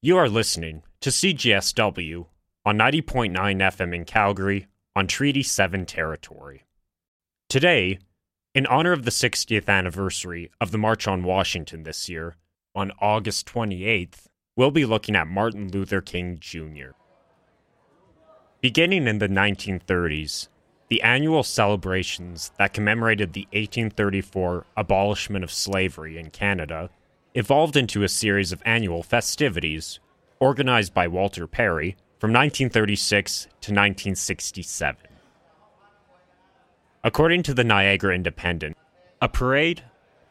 You are listening to CJSW on 90.9 FM in Calgary on Treaty 7 territory. Today, in honor of the 60th anniversary of the March on Washington this year, on August 28th, we'll be looking at Martin Luther King Jr. Beginning in the 1930s, the annual celebrations that commemorated the 1834 abolishment of slavery in Canada evolved into a series of annual festivities organized by Walter Perry from 1936 to 1967. According to the Niagara Independent, a parade,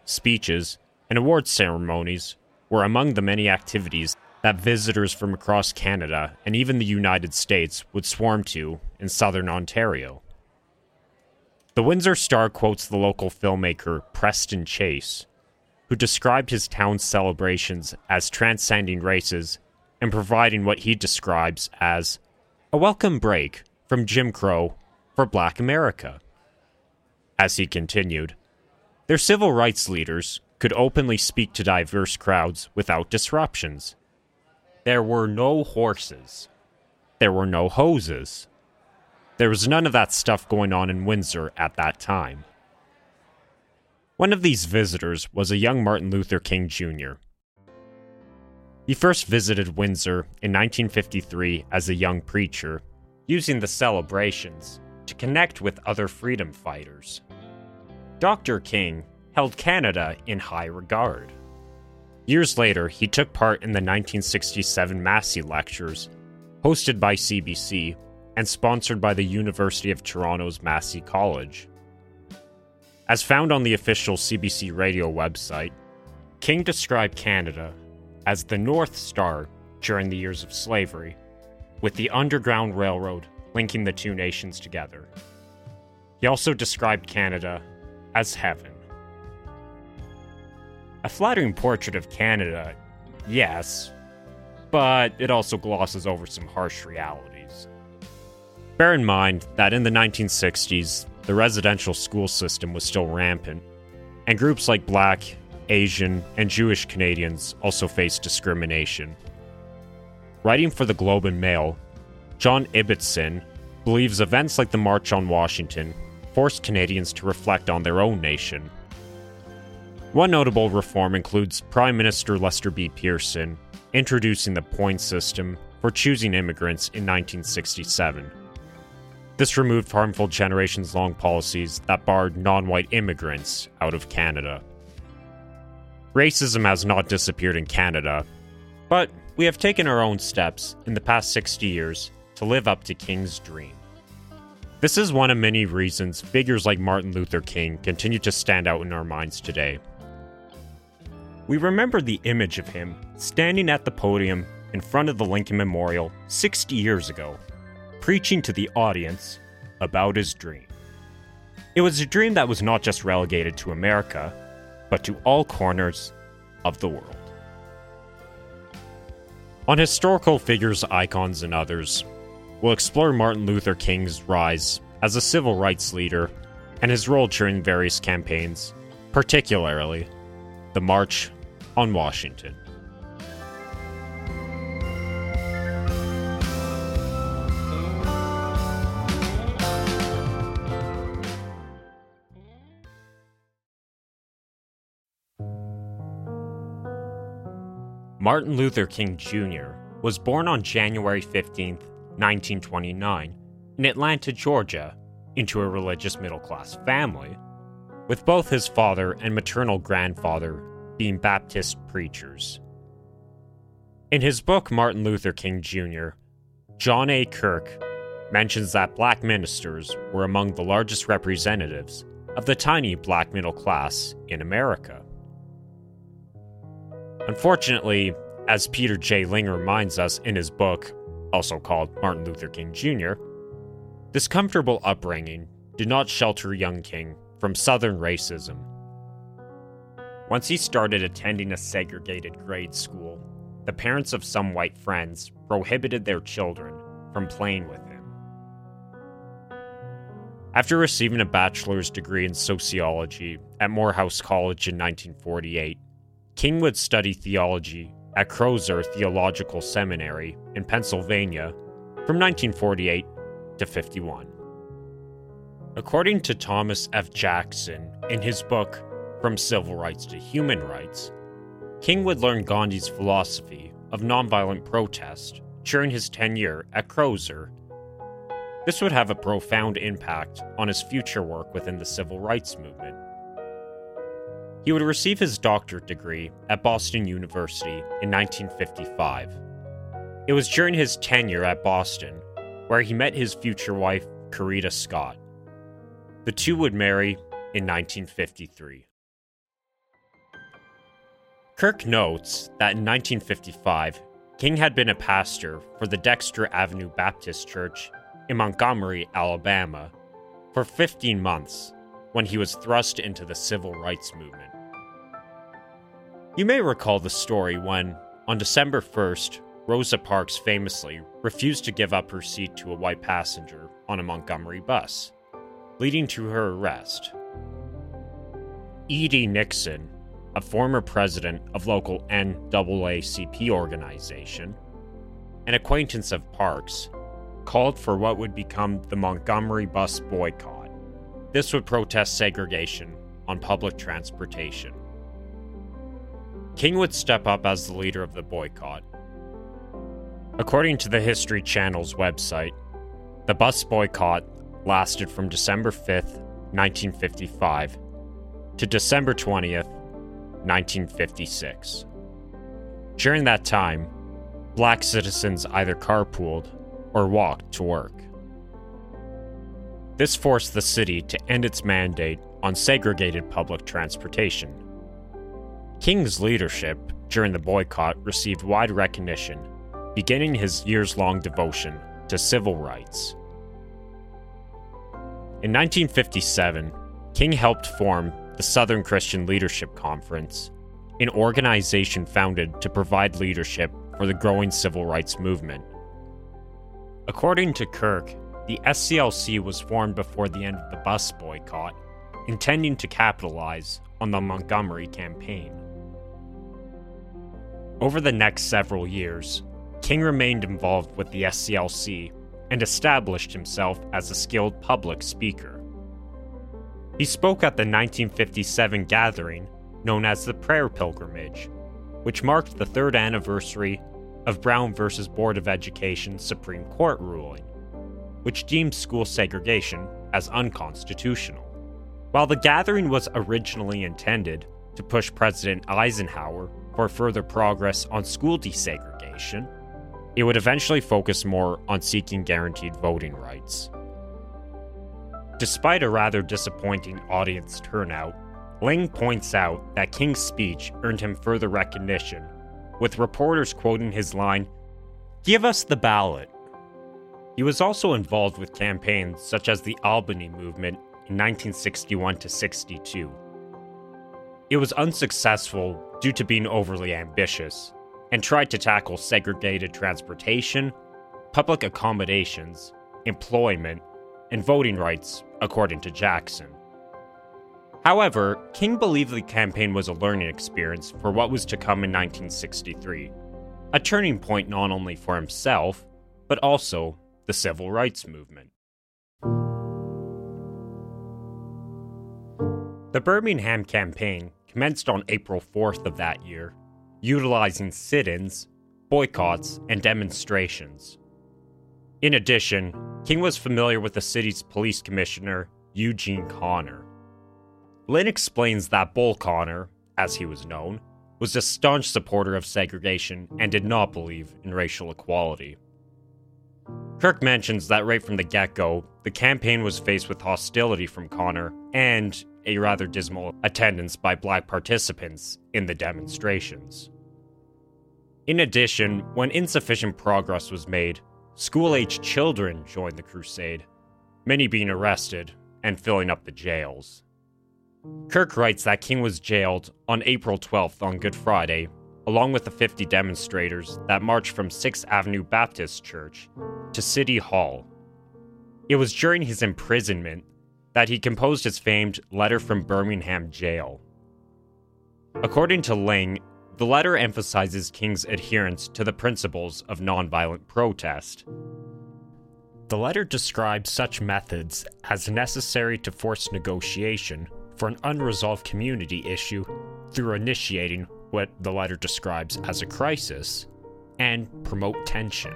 speeches, and award ceremonies were among the many activities that visitors from across Canada and even the United States would swarm to in southern Ontario. The Windsor Star quotes the local filmmaker Preston Chase who described his town's celebrations as transcending races and providing what he describes as a welcome break from Jim Crow for Black America. As he continued, their civil rights leaders could openly speak to diverse crowds without disruptions. There were no horses. There were no hoses. There was none of that stuff going on in Windsor at that time. One of these visitors was a young Martin Luther King Jr. He first visited Windsor in 1953 as a young preacher, using the celebrations to connect with other freedom fighters. Dr. King held Canada in high regard. Years later, he took part in the 1967 Massey Lectures, hosted by CBC and sponsored by the University of Toronto's Massey College. As found on the official CBC radio website, King described Canada as the North Star during the years of slavery, with the Underground Railroad linking the two nations together. He also described Canada as heaven. A flattering portrait of Canada, yes, but it also glosses over some harsh realities. Bear in mind that in the 1960s, the residential school system was still rampant, and groups like Black, Asian, and Jewish Canadians also faced discrimination. Writing for the Globe and Mail, John Ibbitson believes events like the March on Washington forced Canadians to reflect on their own nation. One notable reform includes Prime Minister Lester B. Pearson introducing the point system for choosing immigrants in 1967. This removed harmful generations long policies that barred non white immigrants out of Canada. Racism has not disappeared in Canada, but we have taken our own steps in the past 60 years to live up to King's dream. This is one of many reasons figures like Martin Luther King continue to stand out in our minds today. We remember the image of him standing at the podium in front of the Lincoln Memorial 60 years ago preaching to the audience about his dream. It was a dream that was not just relegated to America, but to all corners of the world. On historical figures, icons, and others, we'll explore Martin Luther King's rise as a civil rights leader and his role during various campaigns, particularly the March on Washington. Martin Luther King Jr. was born on January 15, 1929, in Atlanta, Georgia, into a religious middle class family, with both his father and maternal grandfather being Baptist preachers. In his book Martin Luther King Jr., John A. Kirk mentions that black ministers were among the largest representatives of the tiny black middle class in America. Unfortunately, as Peter J. Ling reminds us in his book, also called Martin Luther King Jr., this comfortable upbringing did not shelter young King from Southern racism. Once he started attending a segregated grade school, the parents of some white friends prohibited their children from playing with him. After receiving a bachelor's degree in sociology at Morehouse College in 1948, King would study theology at Crozer Theological Seminary in Pennsylvania from 1948 to 51. According to Thomas F. Jackson in his book From Civil Rights to Human Rights, King would learn Gandhi's philosophy of nonviolent protest during his tenure at Crozer. This would have a profound impact on his future work within the civil rights movement. He would receive his doctorate degree at Boston University in 1955. It was during his tenure at Boston where he met his future wife, Coretta Scott. The two would marry in 1953. Kirk notes that in 1955, King had been a pastor for the Dexter Avenue Baptist Church in Montgomery, Alabama, for 15 months when he was thrust into the civil rights movement. You may recall the story when, on December 1st, Rosa Parks famously refused to give up her seat to a white passenger on a Montgomery bus, leading to her arrest. E.D. Nixon, a former president of local NAACP organization, an acquaintance of Parks, called for what would become the Montgomery bus boycott. This would protest segregation on public transportation. King would step up as the leader of the boycott. According to the History Channel's website, the bus boycott lasted from December 5th, 1955 to December 20th, 1956. During that time, black citizens either carpooled or walked to work. This forced the city to end its mandate on segregated public transportation. King's leadership during the boycott received wide recognition, beginning his years long devotion to civil rights. In 1957, King helped form the Southern Christian Leadership Conference, an organization founded to provide leadership for the growing civil rights movement. According to Kirk, the SCLC was formed before the end of the bus boycott, intending to capitalize on the Montgomery campaign. Over the next several years, King remained involved with the SCLC and established himself as a skilled public speaker. He spoke at the 1957 gathering known as the Prayer Pilgrimage, which marked the third anniversary of Brown v. Board of Education Supreme Court ruling, which deemed school segregation as unconstitutional. While the gathering was originally intended to push President Eisenhower for further progress on school desegregation, it would eventually focus more on seeking guaranteed voting rights. Despite a rather disappointing audience turnout, Ling points out that King's speech earned him further recognition, with reporters quoting his line, Give us the ballot. He was also involved with campaigns such as the Albany movement in 1961 to 62. It was unsuccessful due to being overly ambitious, and tried to tackle segregated transportation, public accommodations, employment, and voting rights, according to Jackson. However, King believed the campaign was a learning experience for what was to come in 1963, a turning point not only for himself, but also the civil rights movement. The Birmingham campaign commenced on April 4th of that year, utilizing sit ins, boycotts, and demonstrations. In addition, King was familiar with the city's police commissioner, Eugene Connor. Ling explains that Bull Connor, as he was known, was a staunch supporter of segregation and did not believe in racial equality. Kirk mentions that right from the get go, the campaign was faced with hostility from Connor and a rather dismal attendance by black participants in the demonstrations. In addition, when insufficient progress was made, school aged children joined the crusade, many being arrested and filling up the jails. Kirk writes that King was jailed on April 12th on Good Friday, along with the 50 demonstrators that marched from 6th Avenue Baptist Church to City Hall. It was during his imprisonment that he composed his famed Letter from Birmingham Jail. According to Ling, the letter emphasizes King's adherence to the principles of nonviolent protest. The letter describes such methods as necessary to force negotiation for an unresolved community issue through initiating what the letter describes as a crisis and promote tension.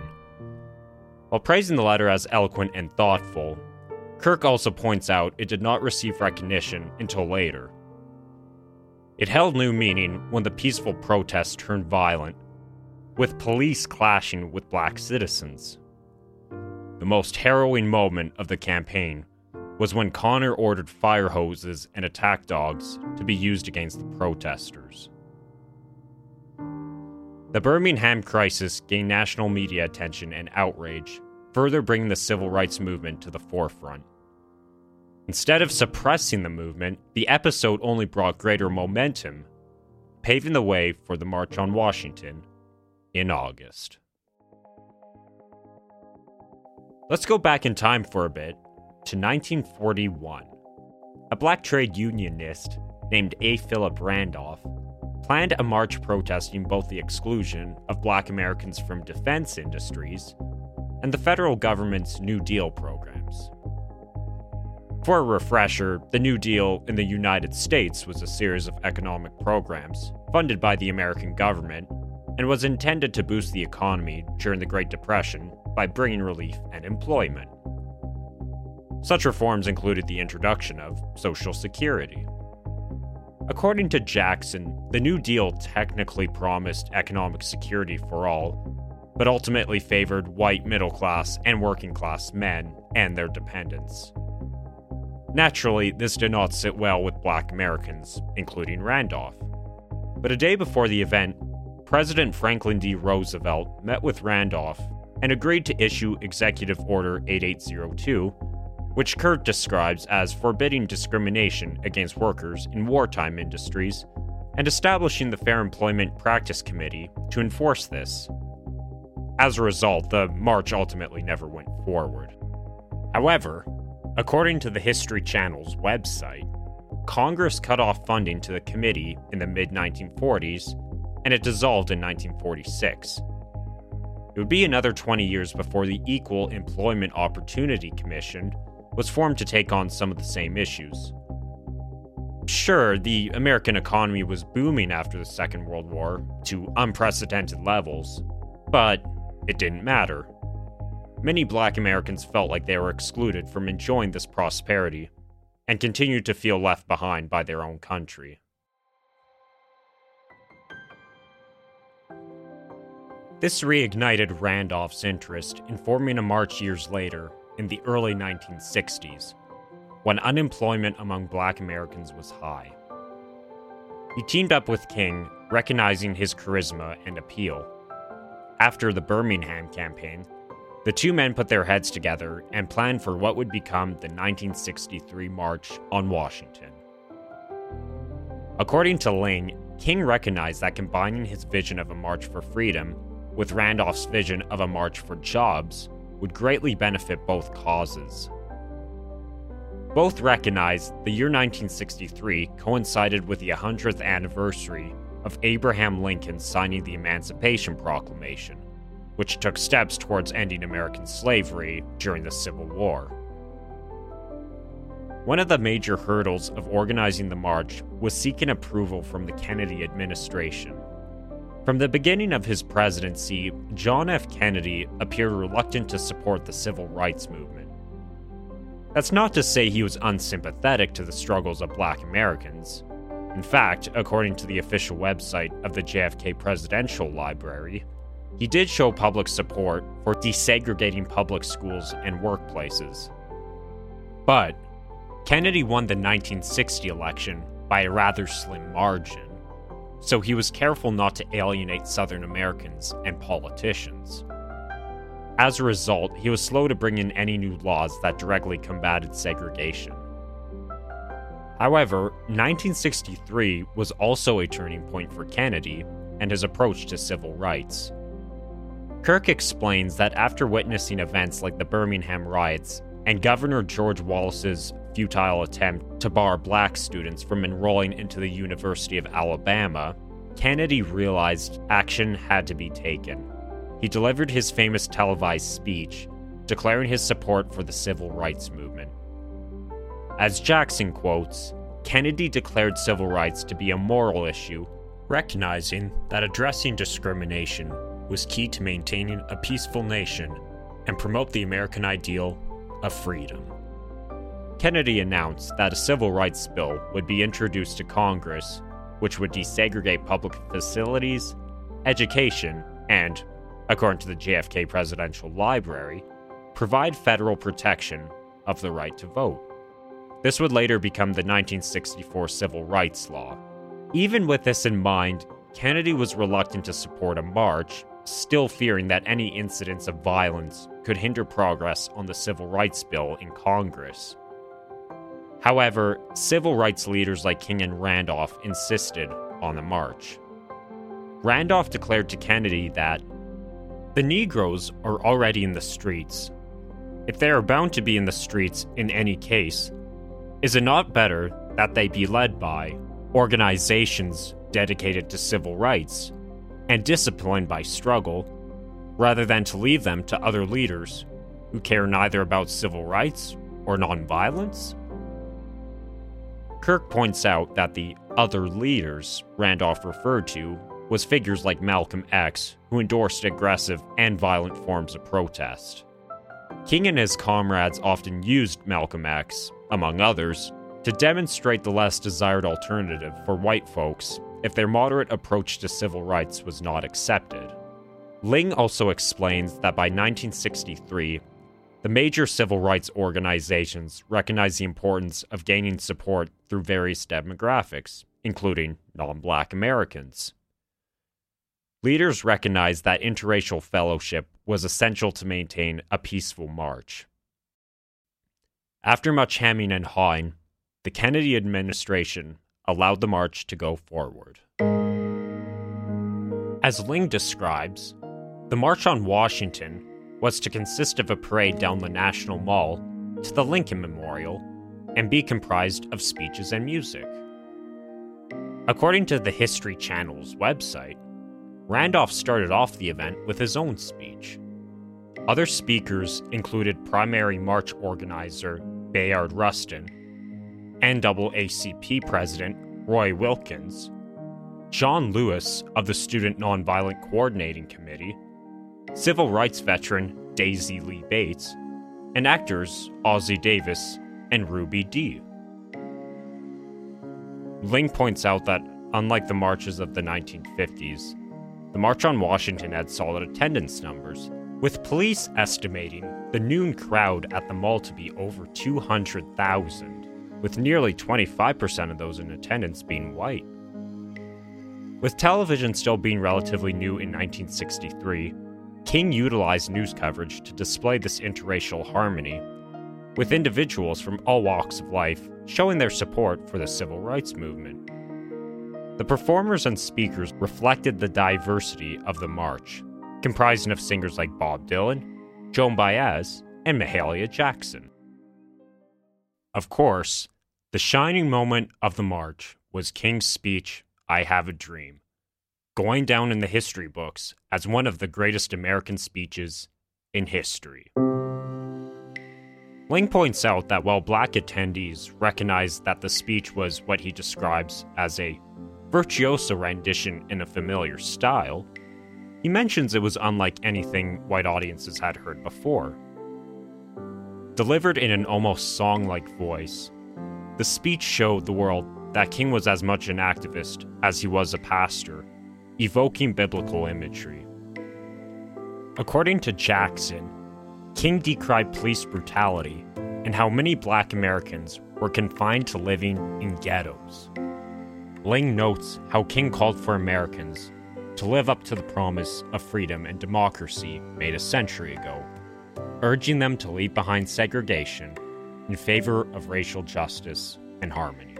While praising the letter as eloquent and thoughtful, Kirk also points out it did not receive recognition until later. It held new meaning when the peaceful protests turned violent, with police clashing with black citizens. The most harrowing moment of the campaign was when Connor ordered fire hoses and attack dogs to be used against the protesters. The Birmingham crisis gained national media attention and outrage, further bringing the civil rights movement to the forefront. Instead of suppressing the movement, the episode only brought greater momentum, paving the way for the March on Washington in August. Let's go back in time for a bit to 1941. A black trade unionist named A. Philip Randolph planned a march protesting both the exclusion of black Americans from defense industries and the federal government's New Deal programs. For a refresher, the New Deal in the United States was a series of economic programs funded by the American government and was intended to boost the economy during the Great Depression by bringing relief and employment. Such reforms included the introduction of Social Security. According to Jackson, the New Deal technically promised economic security for all, but ultimately favored white middle class and working class men and their dependents. Naturally, this did not sit well with black Americans, including Randolph. But a day before the event, President Franklin D. Roosevelt met with Randolph and agreed to issue Executive Order 8802, which Kirk describes as forbidding discrimination against workers in wartime industries and establishing the Fair Employment Practice Committee to enforce this. As a result, the march ultimately never went forward. However, according to the History Channel's website, Congress cut off funding to the committee in the mid 1940s and it dissolved in 1946. It would be another 20 years before the Equal Employment Opportunity Commission was formed to take on some of the same issues. Sure, the American economy was booming after the Second World War to unprecedented levels, but it didn't matter. Many black Americans felt like they were excluded from enjoying this prosperity and continued to feel left behind by their own country. This reignited Randolph's interest in forming a march years later, in the early 1960s, when unemployment among black Americans was high. He teamed up with King, recognizing his charisma and appeal. After the Birmingham campaign, the two men put their heads together and planned for what would become the 1963 March on Washington. According to Ling, King recognized that combining his vision of a march for freedom with Randolph's vision of a march for jobs, would greatly benefit both causes. Both recognized the year 1963 coincided with the 100th anniversary of Abraham Lincoln signing the Emancipation Proclamation, which took steps towards ending American slavery during the Civil War. One of the major hurdles of organizing the march was seeking approval from the Kennedy administration. From the beginning of his presidency, John F. Kennedy appeared reluctant to support the civil rights movement. That's not to say he was unsympathetic to the struggles of black Americans. In fact, according to the official website of the JFK Presidential Library, he did show public support for desegregating public schools and workplaces. But Kennedy won the 1960 election by a rather slim margin so he was careful not to alienate Southern Americans and politicians. As a result, he was slow to bring in any new laws that directly combated segregation. However, 1963 was also a turning point for Kennedy and his approach to civil rights. Kirk explains that after witnessing events like the Birmingham riots and Governor George Wallace's futile attempt to bar black students from enrolling into the University of Alabama, Kennedy realized action had to be taken. He delivered his famous televised speech, declaring his support for the civil rights movement. As Jackson quotes, Kennedy declared civil rights to be a moral issue, recognizing that addressing discrimination was key to maintaining a peaceful nation and promote the American ideal of freedom. Kennedy announced that a civil rights bill would be introduced to Congress, which would desegregate public facilities, education, and, according to the JFK Presidential Library, provide federal protection of the right to vote. This would later become the 1964 Civil Rights Law. Even with this in mind, Kennedy was reluctant to support a march, still fearing that any incidents of violence could hinder progress on the Civil Rights Bill in Congress. However, civil rights leaders like King and Randolph insisted on the march. Randolph declared to Kennedy that the Negroes are already in the streets. If they are bound to be in the streets in any case, is it not better that they be led by organizations dedicated to civil rights and disciplined by struggle, rather than to leave them to other leaders who care neither about civil rights or nonviolence? Kirk points out that the other leaders Randolph referred to was figures like Malcolm X, who endorsed aggressive and violent forms of protest. King and his comrades often used Malcolm X, among others, to demonstrate the less desired alternative for white folks if their moderate approach to civil rights was not accepted. Ling also explains that by 1963, the major civil rights organizations recognized the importance of gaining support through various demographics, including non black Americans. Leaders recognized that interracial fellowship was essential to maintain a peaceful march. After much hemming and hawing, the Kennedy administration allowed the march to go forward. As Ling describes, the March on Washington was to consist of a parade down the National Mall to the Lincoln Memorial and be comprised of speeches and music. According to the History Channel's website, Randolph started off the event with his own speech. Other speakers included primary march organizer Bayard Rustin, NAACP President Roy Wilkins, John Lewis of the Student Nonviolent Coordinating Committee, civil rights veteran Daisy Lee Bates, and actors Ossie Davis and Ruby Dee. Ling points out that, unlike the marches of the 1950s, the March on Washington had solid attendance numbers, with police estimating the noon crowd at the mall to be over 200,000, with nearly 25% of those in attendance being white. With television still being relatively new in 1963, King utilized news coverage to display this interracial harmony, with individuals from all walks of life showing their support for the civil rights movement. The performers and speakers reflected the diversity of the march, comprising of singers like Bob Dylan, Joan Baez, and Mahalia Jackson. Of course, the shining moment of the march was King's speech, I Have a Dream, going down in the history books as one of the greatest American speeches in history. Ling points out that while black attendees recognized that the speech was what he describes as a virtuoso rendition in a familiar style, he mentions it was unlike anything white audiences had heard before. Delivered in an almost song like voice, the speech showed the world that King was as much an activist as he was a pastor evoking biblical imagery. According to Jackson, King decried police brutality and how many black Americans were confined to living in ghettos. Ling notes how King called for Americans to live up to the promise of freedom and democracy made a century ago, urging them to leave behind segregation in favor of racial justice and harmony.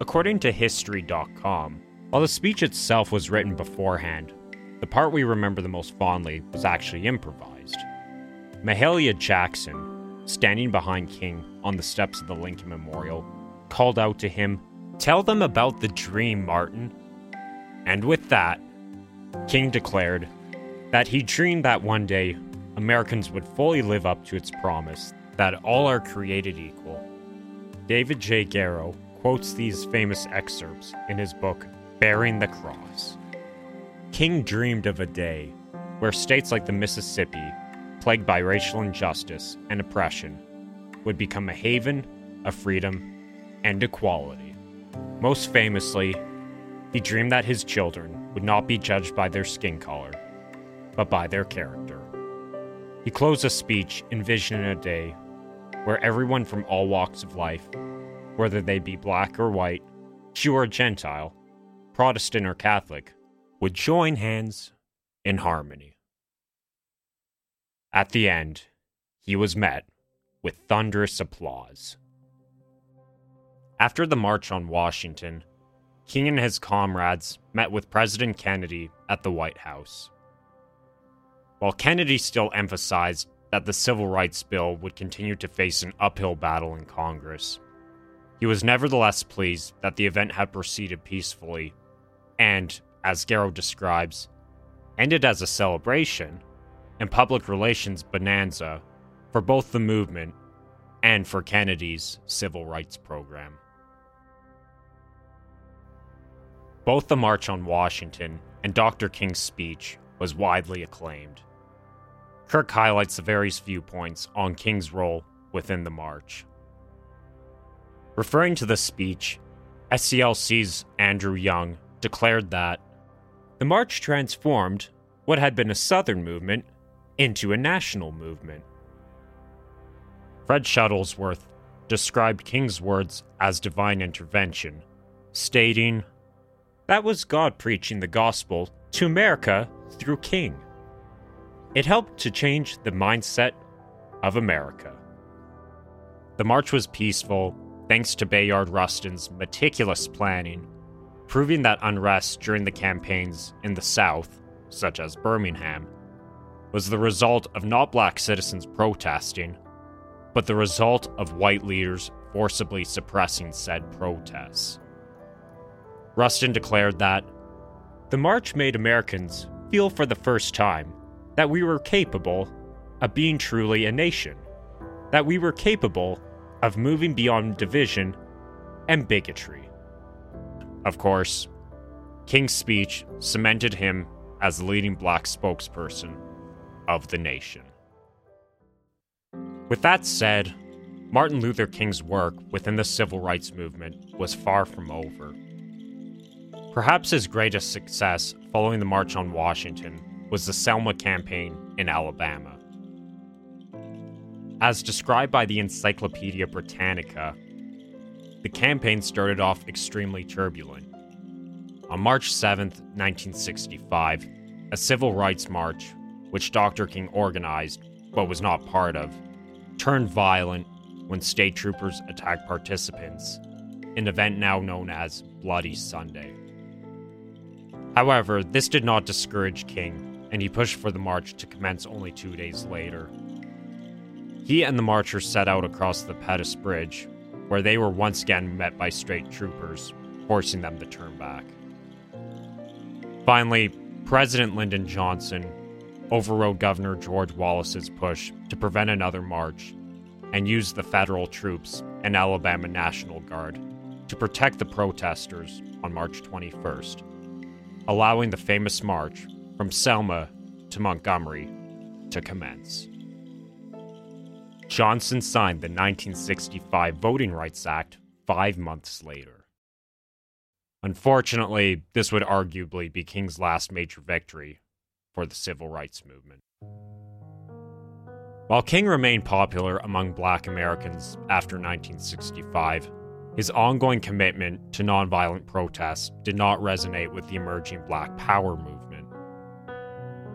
According to History.com, while the speech itself was written beforehand, the part we remember the most fondly was actually improvised. Mahalia Jackson, standing behind King on the steps of the Lincoln Memorial, called out to him, Tell them about the dream, Martin. And with that, King declared that he dreamed that one day Americans would fully live up to its promise that all are created equal. David J. Garrow quotes these famous excerpts in his book, Bearing the Cross. King dreamed of a day where states like the Mississippi, plagued by racial injustice and oppression, would become a haven of freedom and equality. Most famously, he dreamed that his children would not be judged by their skin color, but by their character. He closed a speech envisioning a day where everyone from all walks of life, whether they be black or white, Jew or Gentile, Protestant or Catholic, would join hands in harmony. At the end, he was met with thunderous applause. After the March on Washington, King and his comrades met with President Kennedy at the White House. While Kennedy still emphasized that the Civil Rights Bill would continue to face an uphill battle in Congress, he was nevertheless pleased that the event had proceeded peacefully and, as Garrow describes, ended as a celebration and public relations bonanza for both the movement and for Kennedy's civil rights program. Both the March on Washington and Dr. King's speech was widely acclaimed. Kirk highlights the various viewpoints on King's role within the march. Referring to the speech, SCLC's Andrew Young declared that the march transformed what had been a Southern movement into a national movement. Fred Shuttlesworth described King's words as divine intervention, stating, That was God preaching the gospel to America through King. It helped to change the mindset of America. The march was peaceful thanks to Bayard Rustin's meticulous planning, proving that unrest during the campaigns in the South, such as Birmingham, was the result of not black citizens protesting, but the result of white leaders forcibly suppressing said protests. Rustin declared that the march made Americans feel for the first time that we were capable of being truly a nation, that we were capable of moving beyond division and bigotry. Of course, King's speech cemented him as the leading black spokesperson of the nation. With that said, Martin Luther King's work within the civil rights movement was far from over. Perhaps his greatest success following the March on Washington was the Selma campaign in Alabama. As described by the Encyclopedia Britannica, the campaign started off extremely turbulent. On March 7, 1965, a civil rights march which Dr. King organized but was not part of, turned violent when state troopers attacked participants, an event now known as Bloody Sunday. However, this did not discourage King, and he pushed for the march to commence only two days later. He and the marchers set out across the Pettus Bridge, where they were once again met by state troopers, forcing them to turn back. Finally, President Lyndon Johnson overrode Governor George Wallace's push to prevent another march and used the federal troops and Alabama National Guard to protect the protesters on March 21st, allowing the famous march from Selma to Montgomery to commence. Johnson signed the 1965 Voting Rights Act five months later. Unfortunately, this would arguably be King's last major victory for the civil rights movement. While King remained popular among black Americans after 1965, his ongoing commitment to nonviolent protest did not resonate with the emerging Black Power movement.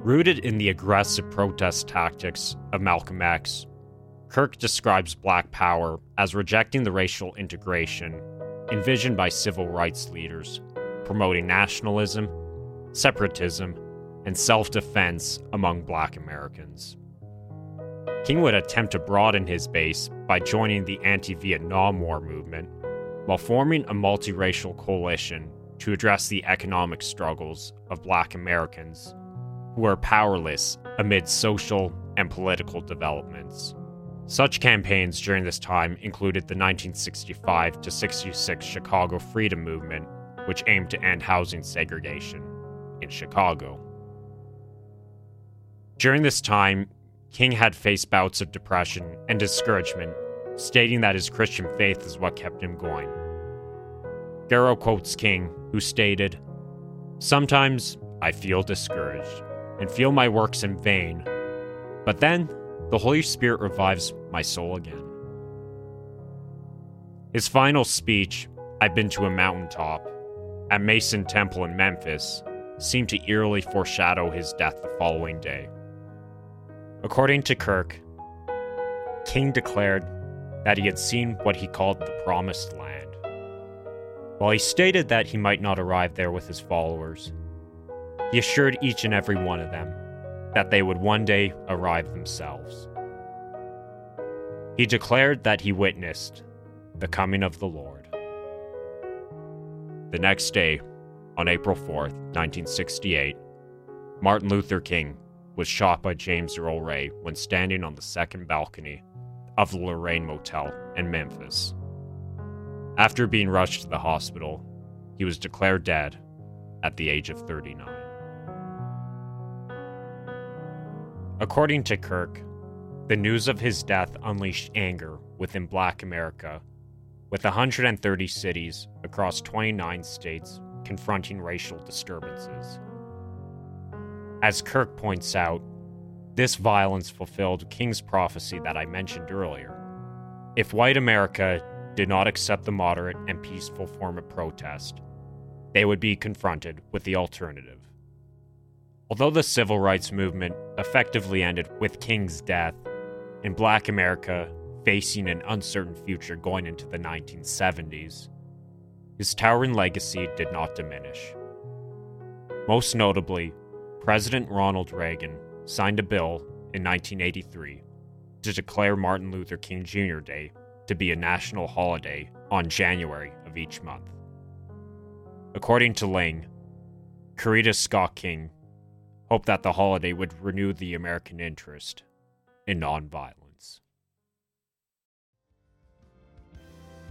Rooted in the aggressive protest tactics of Malcolm X, Kirk describes Black Power as rejecting the racial integration envisioned by civil rights leaders, promoting nationalism, separatism, and self defense among black Americans. King would attempt to broaden his base by joining the anti Vietnam War movement while forming a multiracial coalition to address the economic struggles of black Americans who were powerless amid social and political developments. Such campaigns during this time included the 1965 to 66 Chicago Freedom Movement, which aimed to end housing segregation in Chicago. During this time, King had faced bouts of depression and discouragement, stating that his Christian faith is what kept him going. Garrow quotes King, who stated, Sometimes I feel discouraged and feel my works in vain, but then the Holy Spirit revives my soul again. His final speech, I've been to a mountaintop, at Mason Temple in Memphis, seemed to eerily foreshadow his death the following day. According to Kirk, King declared that he had seen what he called the Promised Land. While he stated that he might not arrive there with his followers, he assured each and every one of them that they would one day arrive themselves. He declared that he witnessed the coming of the Lord. The next day, on April 4th, 1968, Martin Luther King was shot by James Earl Ray when standing on the second balcony of the Lorraine Motel in Memphis. After being rushed to the hospital, he was declared dead at the age of 39. According to Kirk, the news of his death unleashed anger within black America, with 130 cities across 29 states confronting racial disturbances. As Kirk points out, this violence fulfilled King's prophecy that I mentioned earlier. If white America did not accept the moderate and peaceful form of protest, they would be confronted with the alternative. Although the civil rights movement effectively ended with King's death, in black America facing an uncertain future going into the 1970s, his towering legacy did not diminish. Most notably, President Ronald Reagan signed a bill in 1983 to declare Martin Luther King Jr. Day to be a national holiday on January of each month. According to Ling, Coretta Scott King hoped that the holiday would renew the American interest in nonviolence.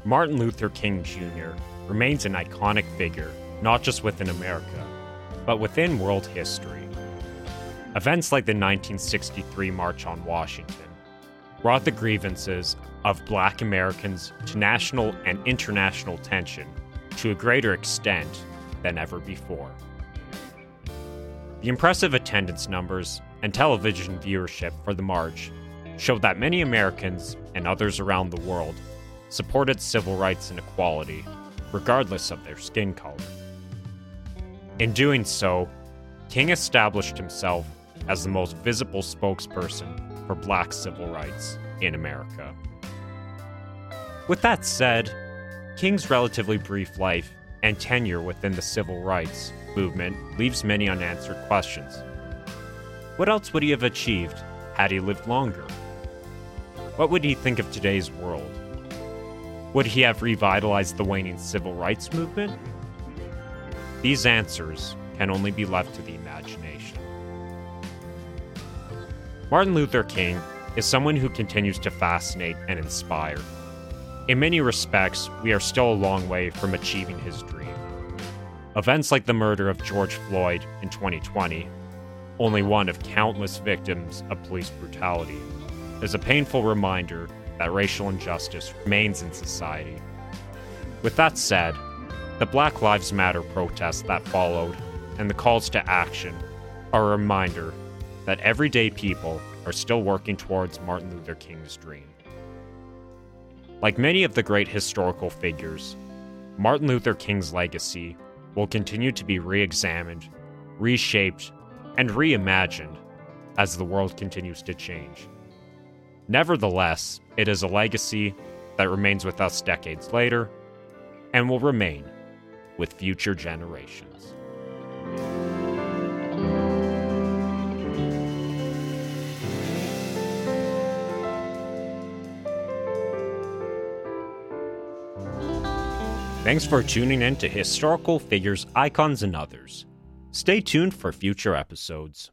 Martin Luther King Jr. remains an iconic figure not just within America, but within world history. Events like the 1963 March on Washington brought the grievances of black Americans to national and international tension to a greater extent than ever before. The impressive attendance numbers and television viewership for the march showed that many Americans and others around the world supported civil rights and equality, regardless of their skin color. In doing so, King established himself as the most visible spokesperson for black civil rights in America. With that said, King's relatively brief life and tenure within the civil rights movement leaves many unanswered questions. What else would he have achieved had he lived longer? What would he think of today's world? Would he have revitalized the waning civil rights movement? These answers can only be left to the imagination. Martin Luther King is someone who continues to fascinate and inspire. In many respects, we are still a long way from achieving his dream. Events like the murder of George Floyd in 2020, only one of countless victims of police brutality, is a painful reminder that racial injustice remains in society. With that said, the Black Lives Matter protests that followed and the calls to action are a reminder that everyday people are still working towards Martin Luther King's dream. Like many of the great historical figures, Martin Luther King's legacy will continue to be re examined, reshaped, and reimagined as the world continues to change. Nevertheless, it is a legacy that remains with us decades later and will remain with future generations. Thanks for tuning in to Historical Figures, Icons, and Others. Stay tuned for future episodes.